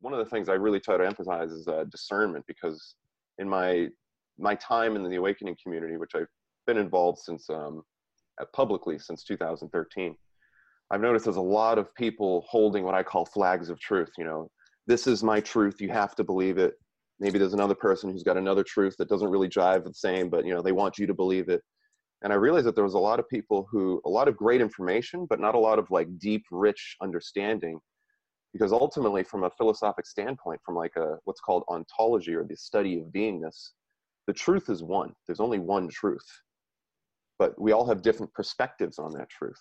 one of the things I really try to emphasize is uh, discernment because in my my time in the awakening community, which I've been involved since um, publicly since 2013, I've noticed there's a lot of people holding what I call flags of truth. You know, this is my truth. You have to believe it. Maybe there's another person who's got another truth that doesn't really jive the same, but you know, they want you to believe it. And I realized that there was a lot of people who, a lot of great information, but not a lot of like deep, rich understanding because ultimately from a philosophic standpoint from like a what's called ontology or the study of beingness the truth is one. There's only one truth. But we all have different perspectives on that truth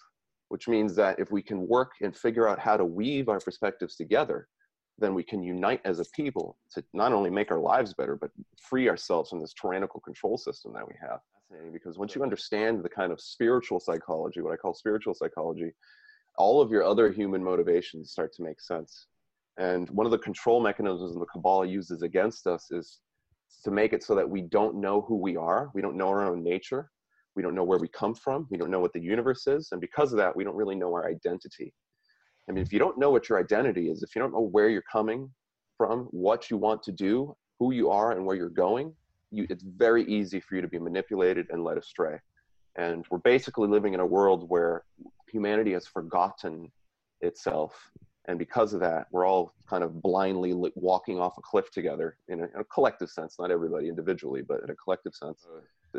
which means that if we can work and figure out how to weave our perspectives together then we can unite as a people to not only make our lives better but free ourselves from this tyrannical control system that we have. Because once you understand the kind of spiritual psychology what i call spiritual psychology all of your other human motivations start to make sense. And one of the control mechanisms the cabal uses against us is to make it so that we don't know who we are. We don't know our own nature. We don't know where we come from. We don't know what the universe is. And because of that, we don't really know our identity. I mean, if you don't know what your identity is, if you don't know where you're coming from, what you want to do, who you are, and where you're going, you, it's very easy for you to be manipulated and led astray. And we're basically living in a world where humanity has forgotten itself. And because of that, we're all kind of blindly walking off a cliff together in a, in a collective sense, not everybody individually, but in a collective sense.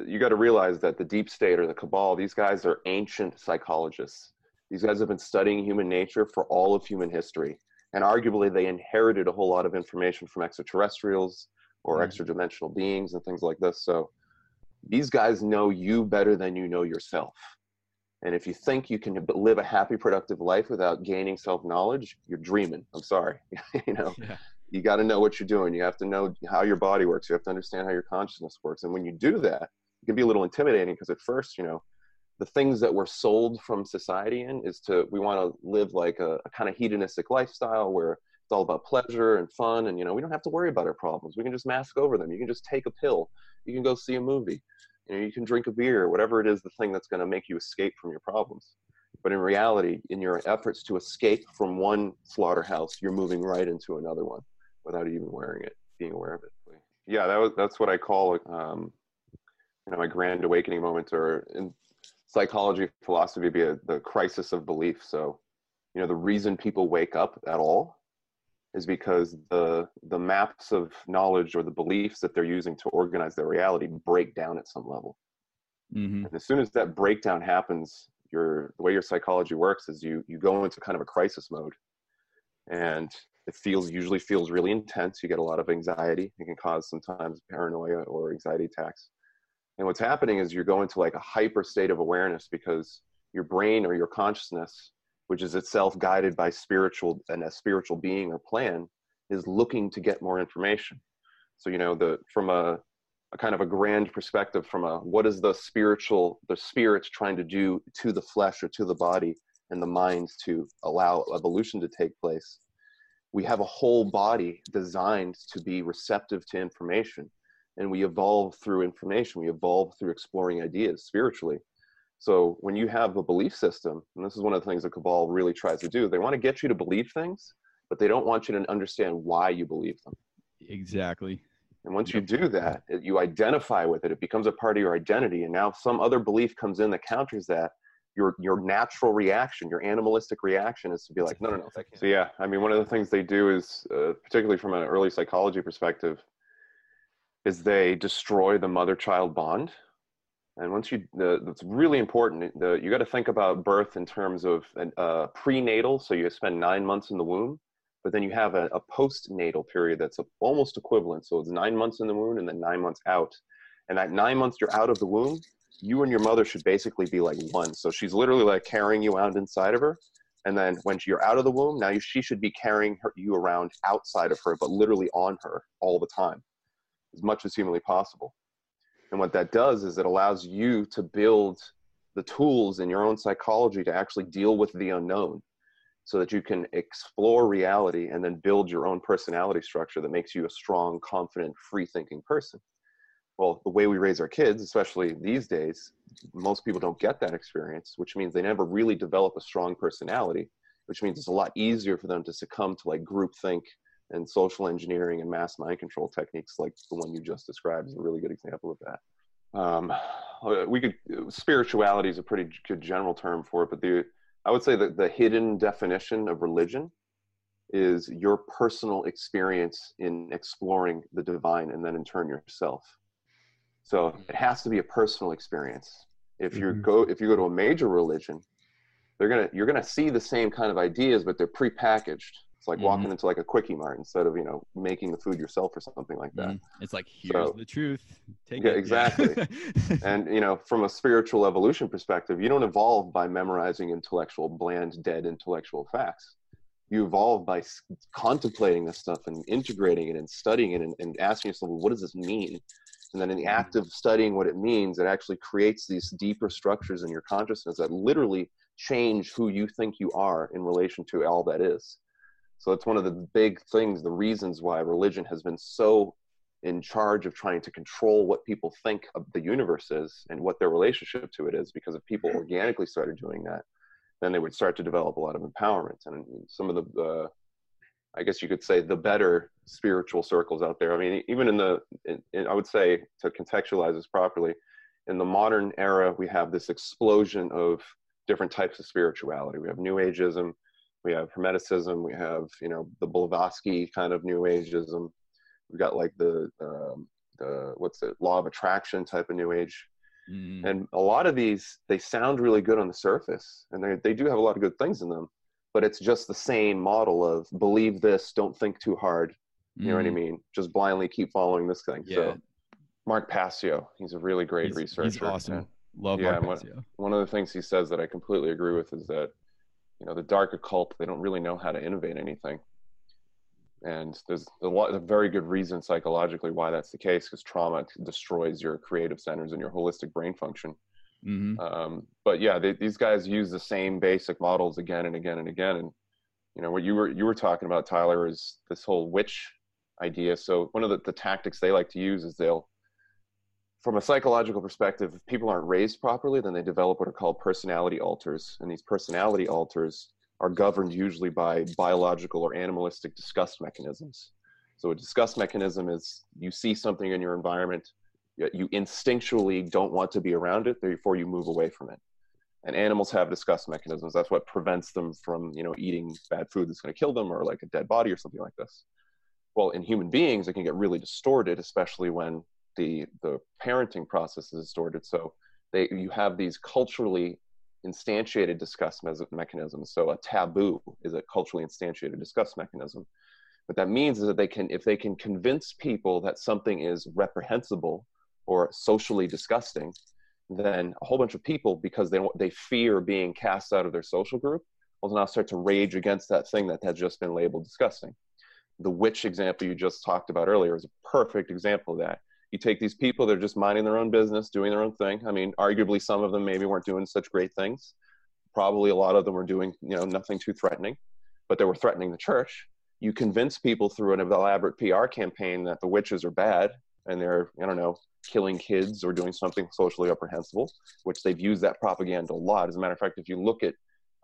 You got to realize that the deep state or the cabal, these guys are ancient psychologists. These guys have been studying human nature for all of human history. And arguably, they inherited a whole lot of information from extraterrestrials or mm. extra dimensional beings and things like this. So these guys know you better than you know yourself. And if you think you can live a happy, productive life without gaining self knowledge, you're dreaming. I'm sorry. you know, yeah. you got to know what you're doing. You have to know how your body works. You have to understand how your consciousness works. And when you do that, it can be a little intimidating because at first, you know, the things that we're sold from society in is to we want to live like a, a kind of hedonistic lifestyle where it's all about pleasure and fun and you know we don't have to worry about our problems we can just mask over them you can just take a pill you can go see a movie. You know you can drink a beer whatever it is the thing that's going to make you escape from your problems. But in reality in your efforts to escape from one slaughterhouse you're moving right into another one without even wearing it being aware of it. Yeah that was that's what i call um, you know my grand awakening moment or in psychology philosophy be a, the crisis of belief. So you know the reason people wake up at all is because the the maps of knowledge or the beliefs that they're using to organize their reality break down at some level. Mm-hmm. And as soon as that breakdown happens, your the way your psychology works is you you go into kind of a crisis mode, and it feels usually feels really intense. You get a lot of anxiety. It can cause sometimes paranoia or anxiety attacks. And what's happening is you're going to like a hyper state of awareness because your brain or your consciousness which is itself guided by spiritual and a spiritual being or plan, is looking to get more information. So you know, the from a, a kind of a grand perspective, from a what is the spiritual, the spirit's trying to do to the flesh or to the body and the mind to allow evolution to take place. We have a whole body designed to be receptive to information, and we evolve through information. We evolve through exploring ideas spiritually so when you have a belief system, and this is one of the things that Cabal really tries to do, they want to get you to believe things, but they don't want you to understand why you believe them. Exactly. And once you do that, you identify with it. It becomes a part of your identity. And now some other belief comes in that counters that. Your your natural reaction, your animalistic reaction, is to be like, no, no, no. So yeah, I mean, one of the things they do is, uh, particularly from an early psychology perspective, is they destroy the mother-child bond and once you, the, it's really important. The, you got to think about birth in terms of an, uh, prenatal. So you spend nine months in the womb, but then you have a, a postnatal period that's a, almost equivalent. So it's nine months in the womb and then nine months out. And that nine months you're out of the womb, you and your mother should basically be like one. So she's literally like carrying you around inside of her. And then when you're out of the womb, now you, she should be carrying her, you around outside of her, but literally on her all the time, as much as humanly possible. And what that does is it allows you to build the tools in your own psychology to actually deal with the unknown so that you can explore reality and then build your own personality structure that makes you a strong, confident, free thinking person. Well, the way we raise our kids, especially these days, most people don't get that experience, which means they never really develop a strong personality, which means it's a lot easier for them to succumb to like groupthink and social engineering and mass mind control techniques like the one you just described is a really good example of that. Um, we could spirituality is a pretty good general term for it but the i would say that the hidden definition of religion is your personal experience in exploring the divine and then in turn yourself. So it has to be a personal experience. If you mm-hmm. go if you go to a major religion they're gonna you're gonna see the same kind of ideas but they're prepackaged it's like mm-hmm. walking into like a quickie mart instead of you know making the food yourself or something like that mm-hmm. it's like here's so, the truth Take yeah it. exactly and you know from a spiritual evolution perspective you don't evolve by memorizing intellectual bland dead intellectual facts you evolve by contemplating this stuff and integrating it and studying it and, and asking yourself, well, what does this mean? And then in the mm-hmm. act of studying what it means, it actually creates these deeper structures in your consciousness that literally change who you think you are in relation to all that is. So it's one of the big things, the reasons why religion has been so in charge of trying to control what people think of the universe is and what their relationship to it is, because if people organically started doing that, then they would start to develop a lot of empowerment. And some of the, uh, I guess you could say, the better spiritual circles out there. I mean, even in the, in, in, I would say to contextualize this properly, in the modern era, we have this explosion of different types of spirituality. We have New Ageism, we have Hermeticism, we have you know the Blavatsky kind of New Ageism. We've got like the um, the what's it law of attraction type of New Age Mm. And a lot of these, they sound really good on the surface, and they they do have a lot of good things in them, but it's just the same model of believe this, don't think too hard. You mm. know what I mm. mean? Just blindly keep following this thing. Yeah. So, Mark Passio, he's a really great he's, researcher. He's awesome. And, Love yeah, Mark Passio. One, one of the things he says that I completely agree with is that, you know, the dark occult, they don't really know how to innovate anything. And there's a lot a very good reason psychologically why that's the case because trauma destroys your creative centers and your holistic brain function. Mm-hmm. um, but yeah they, these guys use the same basic models again and again and again. And you know what you were you were talking about tyler is this whole witch idea. So one of the, the tactics they like to use is they'll from a psychological perspective if people aren't raised properly then they develop what are called personality alters and these personality alters are governed usually by biological or animalistic disgust mechanisms. So a disgust mechanism is you see something in your environment, you instinctually don't want to be around it, therefore you move away from it. And animals have disgust mechanisms. That's what prevents them from, you know, eating bad food that's going to kill them or like a dead body or something like this. Well, in human beings, it can get really distorted, especially when the the parenting process is distorted. So they you have these culturally instantiated disgust me- mechanisms. So a taboo is a culturally instantiated disgust mechanism. What that means is that they can, if they can convince people that something is reprehensible or socially disgusting, then a whole bunch of people, because they they fear being cast out of their social group, will now start to rage against that thing that has just been labeled disgusting. The witch example you just talked about earlier is a perfect example of that you take these people they're just minding their own business, doing their own thing. I mean, arguably some of them maybe weren't doing such great things. Probably a lot of them were doing, you know, nothing too threatening, but they were threatening the church. You convince people through an elaborate PR campaign that the witches are bad and they're, I don't know, killing kids or doing something socially reprehensible, which they've used that propaganda a lot. As a matter of fact, if you look at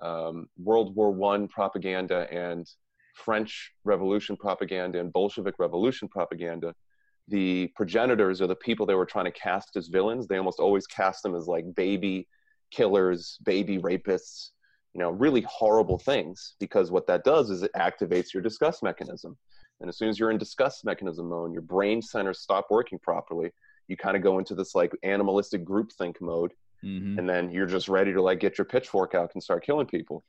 um, World War One propaganda and French Revolution propaganda and Bolshevik Revolution propaganda, the progenitors or the people they were trying to cast as villains, they almost always cast them as like baby killers, baby rapists, you know, really horrible things because what that does is it activates your disgust mechanism. And as soon as you're in disgust mechanism mode, your brain centers stop working properly. You kind of go into this like animalistic groupthink mode, mm-hmm. and then you're just ready to like get your pitchfork out and start killing people.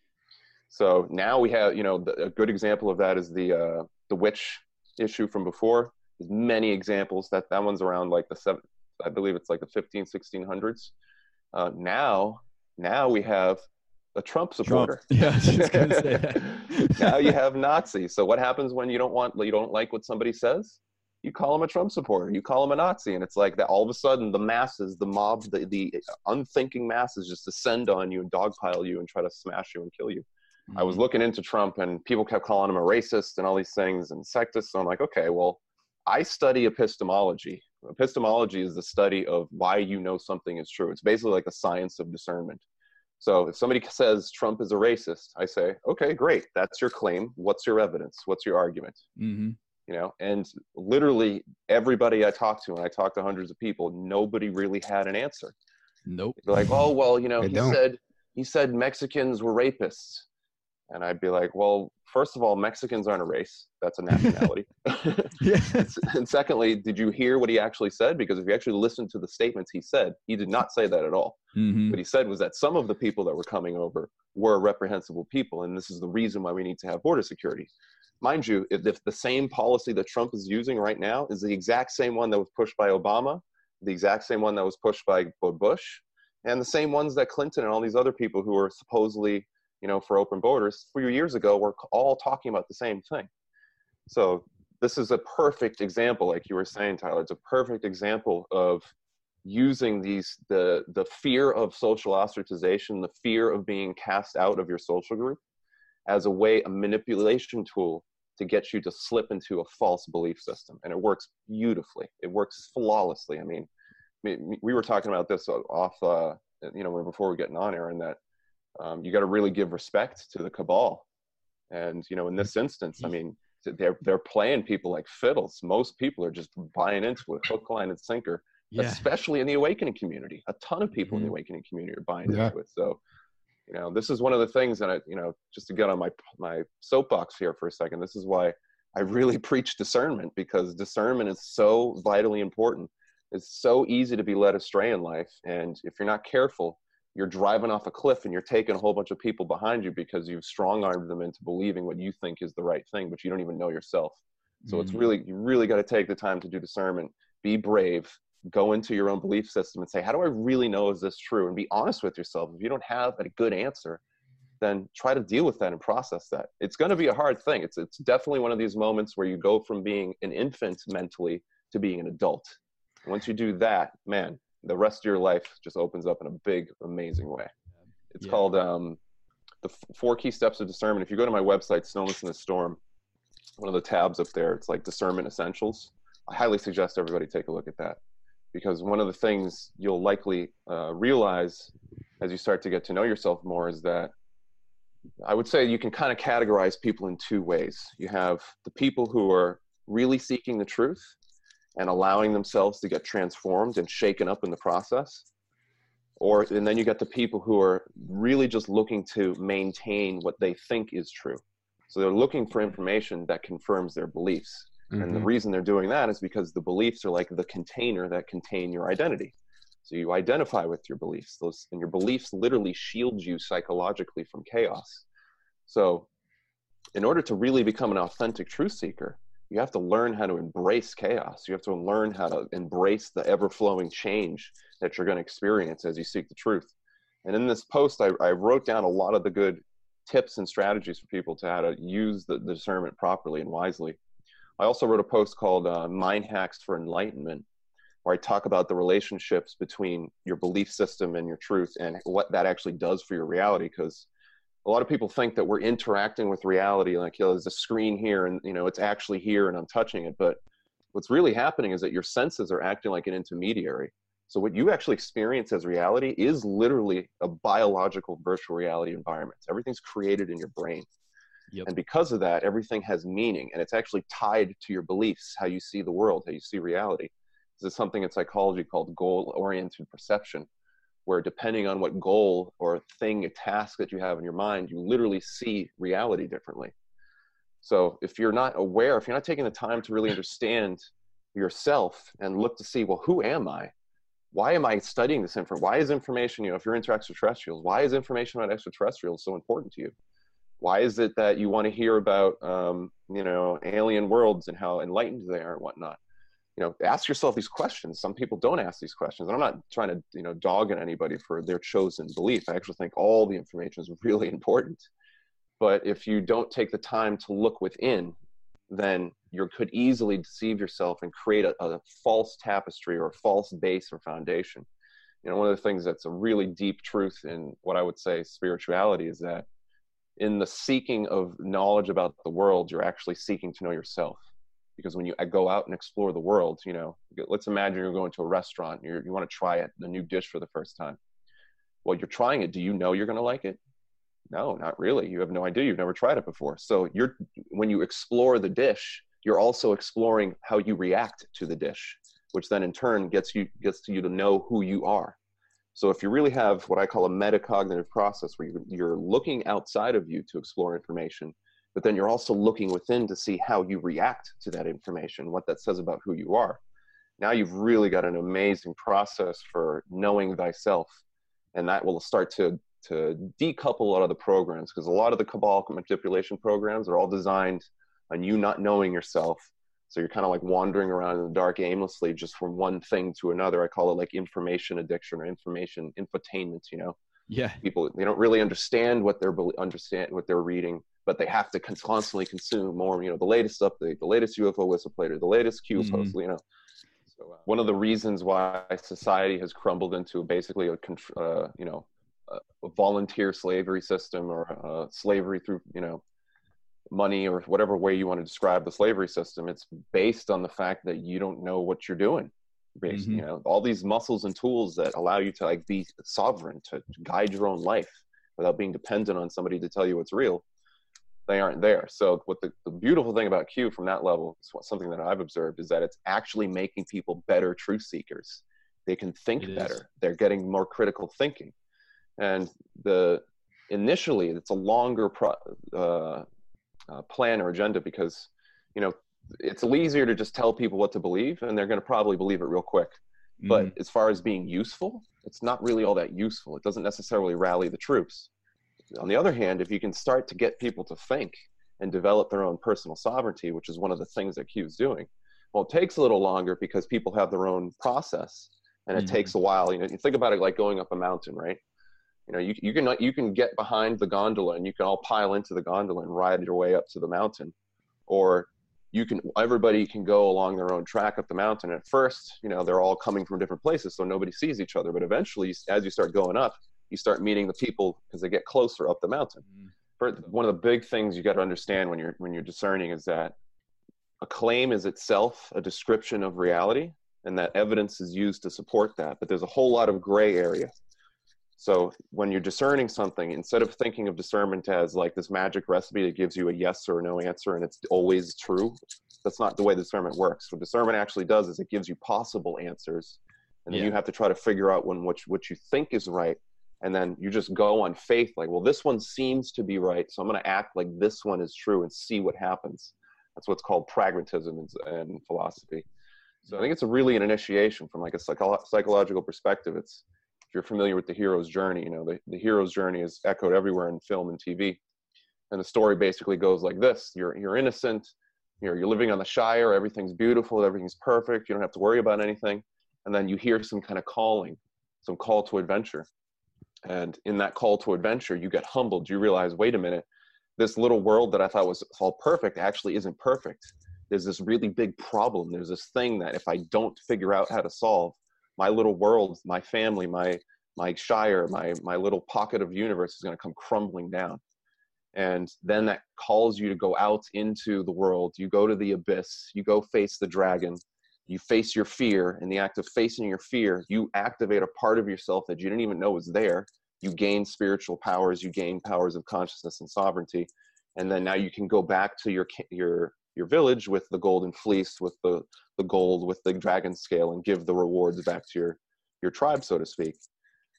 So now we have, you know, the, a good example of that is the uh, the witch issue from before there's many examples that that one's around like the seven, I believe it's like the 15, 1600s. Uh, now, now we have a Trump supporter. Trump. Yeah, now you have Nazis. So what happens when you don't want, you don't like what somebody says? You call him a Trump supporter. You call him a Nazi, and it's like that. All of a sudden, the masses, the mob, the, the unthinking masses, just descend on you and dogpile you and try to smash you and kill you. Mm-hmm. I was mm-hmm. looking into Trump, and people kept calling him a racist and all these things and sexist. So I'm like, okay, well, I study epistemology. Epistemology is the study of why you know something is true. It's basically like the science of discernment. So if somebody says Trump is a racist, I say, okay, great. That's your claim. What's your evidence? What's your argument? Mm-hmm. You know, and literally everybody I talked to, and I talked to hundreds of people, nobody really had an answer. Nope. They're like, oh well, you know, They he don't. said he said Mexicans were rapists, and I'd be like, well, first of all, Mexicans aren't a race; that's a nationality. And secondly, did you hear what he actually said? Because if you actually listen to the statements he said, he did not say that at all. Mm-hmm. What he said was that some of the people that were coming over were reprehensible people, and this is the reason why we need to have border security. Mind you, if, if the same policy that Trump is using right now is the exact same one that was pushed by Obama, the exact same one that was pushed by Bush, and the same ones that Clinton and all these other people who are supposedly, you know, for open borders a few years ago we were all talking about the same thing. So this is a perfect example, like you were saying, Tyler. It's a perfect example of using these the the fear of social ostracization, the fear of being cast out of your social group, as a way, a manipulation tool to get you to slip into a false belief system, and it works beautifully. It works flawlessly. I mean, we were talking about this off, uh, you know, before we getting on, Aaron, that um, you got to really give respect to the cabal, and you know, in this instance, I mean, they're they're playing people like fiddles. Most people are just buying into it, hook, line, and sinker Yeah. especially in the awakening community. A ton of people in the Mhm. awakening community are buying Yeah. into it. So, you know, this is one of the things that I, you know, just to get on my my soapbox here for a second. This is why I really preach discernment because discernment is so vitally important. It's so easy to be led astray in life, and if you're not careful, you're driving off a cliff and you're taking a whole bunch of people behind you because you've strong armed them into believing what you think is the right thing, but you don't even know yourself. So it's Mhm. really you really got to take the time to do discernment. Be brave. Go into your own belief system and say, how do I really know is this true? And be honest with yourself. If you don't have a good answer, then try to deal with that and process that. It's going to be a hard thing. It's it's definitely one of these moments where you go from being an infant mentally to being an adult. Once you do that, man, the rest of your life just opens up in a big, amazing way. It's Yeah. called um, the F- Four Key Steps of Discernment. If you go to my website, Stillness in the Storm, one of the tabs up there, it's like Discernment Essentials. I highly suggest everybody take a look at that because one of the things you'll likely uh, realize as you start to get to know yourself more is that I would say you can kind of categorize people in two ways. You have the people who are really seeking the truth and allowing themselves to get transformed and shaken up in the process. Or, and then you get the people who are really just looking to maintain what they think is true. So they're looking for information that confirms their beliefs. And the Mhm. reason they're doing that is because the beliefs are like the container that contain your identity. So you identify with your beliefs. Those and your beliefs literally shield you psychologically from chaos. So in order to really become an authentic truth seeker, you have to learn how to embrace chaos. You have to learn how to embrace the ever flowing change that you're going to experience as you seek the truth. And in this post, I, I wrote down a lot of the good tips and strategies for people to how to use the, the discernment properly and wisely. I also wrote a post called uh, Mind Hacks for Enlightenment, where I talk about the relationships between your belief system and your truth and what that actually does for your reality. Because a lot of people think that we're interacting with reality like, you know, there's a screen here and, you know, it's actually here and I'm touching it. But what's really happening is that your senses are acting like an intermediary. So what you actually experience as reality is literally a biological virtual reality environment. Everything's created in your brain. Yep. And because of that, everything has meaning and it's actually tied to your beliefs, how you see the world, how you see reality. This is something in psychology called goal oriented perception, where depending on what goal or thing, a task that you have in your mind, you literally see reality differently. So if you're not aware, if you're not taking the time to really understand yourself and look to see, well, who am I? Why am I studying this information? Why is information, you know, if you're into extraterrestrials, why is information about extraterrestrials so important to you? why is it that you want to hear about um, you know alien worlds and how enlightened they are and whatnot you know ask yourself these questions. Some people don't ask these questions and i'm not trying to you know dog on anybody for their chosen belief. I actually think all the information is really important. But if you don't take the time to look within then you could easily deceive yourself and create a, a false tapestry or a false base or foundation. You know one of the things that's a really deep truth in what i would say spirituality is that in the seeking of knowledge about the world, you're actually seeking to know yourself. Because when you go out and explore the world, you know, let's imagine you're going to a restaurant, you you want to try it, a new dish for the first time. well you're trying it do you know you're going to like it? No not really you have no idea you've never tried it before. So you're when you explore the dish you're also exploring how you react to the dish which then in turn gets you gets to you to know who you are. So if you really have what i call a metacognitive process where you're looking outside of you to explore information but then you're also looking within to see how you react to that information what that says about who you are. Now you've really got an amazing process for knowing thyself and that will start to to decouple a lot of the programs because a lot of the cabal manipulation programs are all designed on you not knowing yourself. So you're kind of like wandering around in the dark aimlessly just from one thing to another. I call it like information addiction or information infotainment you know? Yeah. People they don't really understand what they're understand what they're reading but they have to constantly consume more you know the latest update the latest ufo whistleplater the latest q mm-hmm. post you know so, uh, one of the reasons why society has crumbled into basically a uh, you know a volunteer slavery system or uh, slavery through you know money or whatever way you want to describe the slavery system it's based on the fact that you don't know what you're doing based mm-hmm. you know all these muscles and tools that allow you to like be sovereign to guide your own life without being dependent on somebody to tell you what's real they aren't there. So what the, the beautiful thing about q from that level is something that i've observed is that it's actually making people better truth seekers. They can think it better. Is. they're getting more critical thinking. And the initially it's a longer pro, uh, uh, plan or agenda because you know it's easier to just tell people what to believe and they're going to probably believe it real quick. Mm. but as far as being useful it's not really all that useful. It doesn't necessarily rally the troops on the other hand if you can start to get people to think and develop their own personal sovereignty which is one of the things that q is doing well it takes a little longer because people have their own process and it mm. takes a while. You know you think about it like going up a mountain right? You know you, you can you can get behind the gondola and you can all pile into the gondola and ride your way up to the mountain. Or you can everybody can go along their own track up the mountain. At first you know they're all coming from different places so nobody sees each other. But eventually as you start going up you start meeting the people because they get closer up the mountain mm. one of the big things you got to understand when you're when you're discerning is that a claim is itself a description of reality and that evidence is used to support that but there's a whole lot of gray area so when you're discerning something, instead of thinking of discernment as like this magic recipe that gives you a yes or no answer and it's always true, that's not the way discernment works. What discernment actually does is it gives you possible answers, and then yeah. you have to try to figure out when what what you think is right, and then you just go on faith, like, well, this one seems to be right, so I'm going to act like this one is true and see what happens. That's what's called pragmatism and philosophy. So I think it's a really an initiation from like a psycho- psychological perspective. It's if you're familiar with the hero's journey, you know, the, the hero's journey is echoed everywhere in film and TV. And the story basically goes like this you're, you're innocent, you're, you're living on the Shire, everything's beautiful, everything's perfect, you don't have to worry about anything. And then you hear some kind of calling, some call to adventure. And in that call to adventure, you get humbled. You realize, wait a minute, this little world that I thought was all perfect actually isn't perfect. There's this really big problem. There's this thing that if I don't figure out how to solve, my little world, my family, my my shire, my my little pocket of universe is going to come crumbling down. And then that calls you to go out into the world. You go to the abyss. You go face the dragon. You face your fear. In the act of facing your fear, you activate a part of yourself that you didn't even know was there. You gain spiritual powers. You gain powers of consciousness and sovereignty. And then now you can go back to your your your village with the golden fleece, with the, the gold, with the dragon scale, and give the rewards back to your, your tribe, so to speak.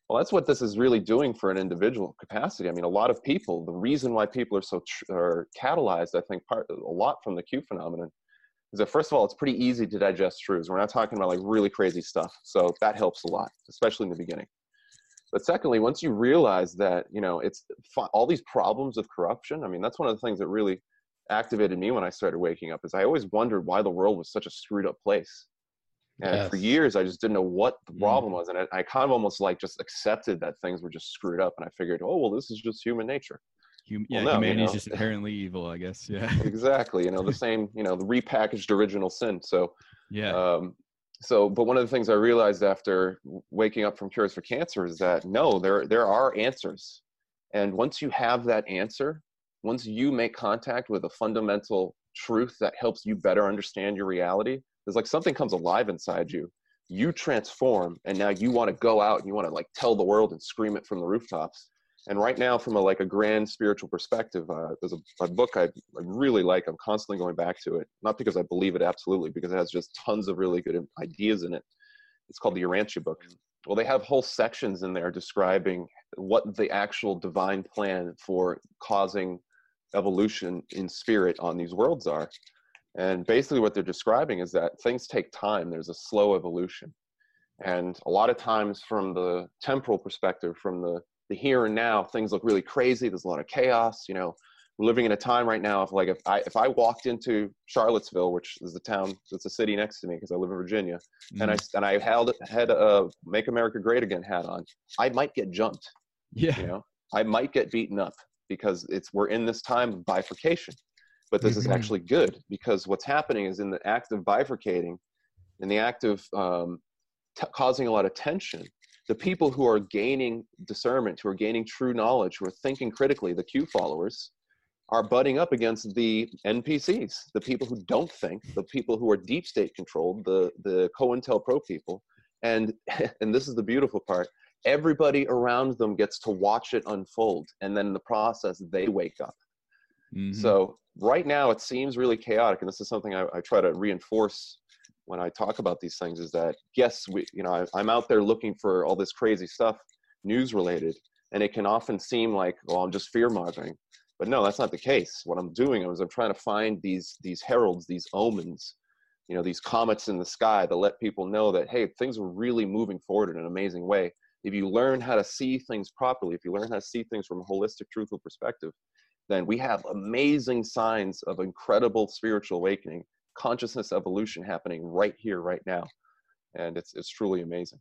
Well, that's what this is really doing for an individual capacity. I mean, a lot of people, the reason why people are so tr- are catalyzed, I think, part a lot from the Q phenomenon, is that first of all, it's pretty easy to digest truths. We're not talking about like really crazy stuff, so that helps a lot, especially in the beginning. But secondly, once you realize that you know it's all these problems of corruption, I mean, that's one of the things that really activated me when I started waking up is I always wondered why the world was such a screwed up place. And yes. for years, I just didn't know what the problem mm. was. And I, I, kind of almost like just accepted that things were just screwed up. And I figured, oh, well, this is just human nature. Hum- yeah, well, no, humanity you know? is just inherently evil, I guess. Yeah. exactly. You know, the same, you know, the repackaged original sin. So, yeah. Um, so, but one of the things I realized after waking up from Cures for Cancer is that no, there, there are answers. And once you have that answer, once you make contact with a fundamental truth that helps you better understand your reality, there's like something comes alive inside you you transform and now you want to go out and you want to like tell the world and scream it from the rooftops and right now from a like a grand spiritual perspective uh, there's a, a book I, I, really like. I'm constantly going back to it not because i believe it absolutely because it has just tons of really good ideas in it. It's called the urantia book. Well they have whole sections in there describing what the actual divine plan for causing evolution in spirit on these worlds are. And basically, what they're describing is that things take time. There's a slow evolution. And a lot of times, from the temporal perspective, from the, the here and now, things look really crazy. There's a lot of chaos. You know, we're living in a time right now of like, if I, if I walked into Charlottesville, which is the town, it's a city next to me because I live in Virginia, mm and I, mm-hmm. and I held, had a Make America Great Again hat on, I might get jumped. Yeah. You know, I might get beaten up because it's, we're in this time of bifurcation but this mm-hmm. is actually good because what's happening is in the act of bifurcating in the act of um, t- causing a lot of tension the people who are gaining discernment who are gaining true knowledge who are thinking critically the q followers are butting up against the npcs the people who don't think the people who are deep state controlled the the cointelpro people. And and this is the beautiful part. Everybody around them gets to watch it unfold and then in the process they wake up. Mm-hmm. so right now it seems really chaotic and this is something I, I, try to reinforce when i talk about these things is that yes we you know I, i'm out there looking for all this crazy stuff news related and it can often seem like well i'm just fear mongering. But no that's not the case. What i'm doing is i'm trying to find these these heralds these omens you know these comets in the sky that let people know that hey things are really moving forward in an amazing way. If you learn how to see things properly if you learn how to see things from a holistic truthful perspective then we have amazing signs of incredible spiritual awakening, consciousness evolution happening right here, right now. And it's, it's truly amazing.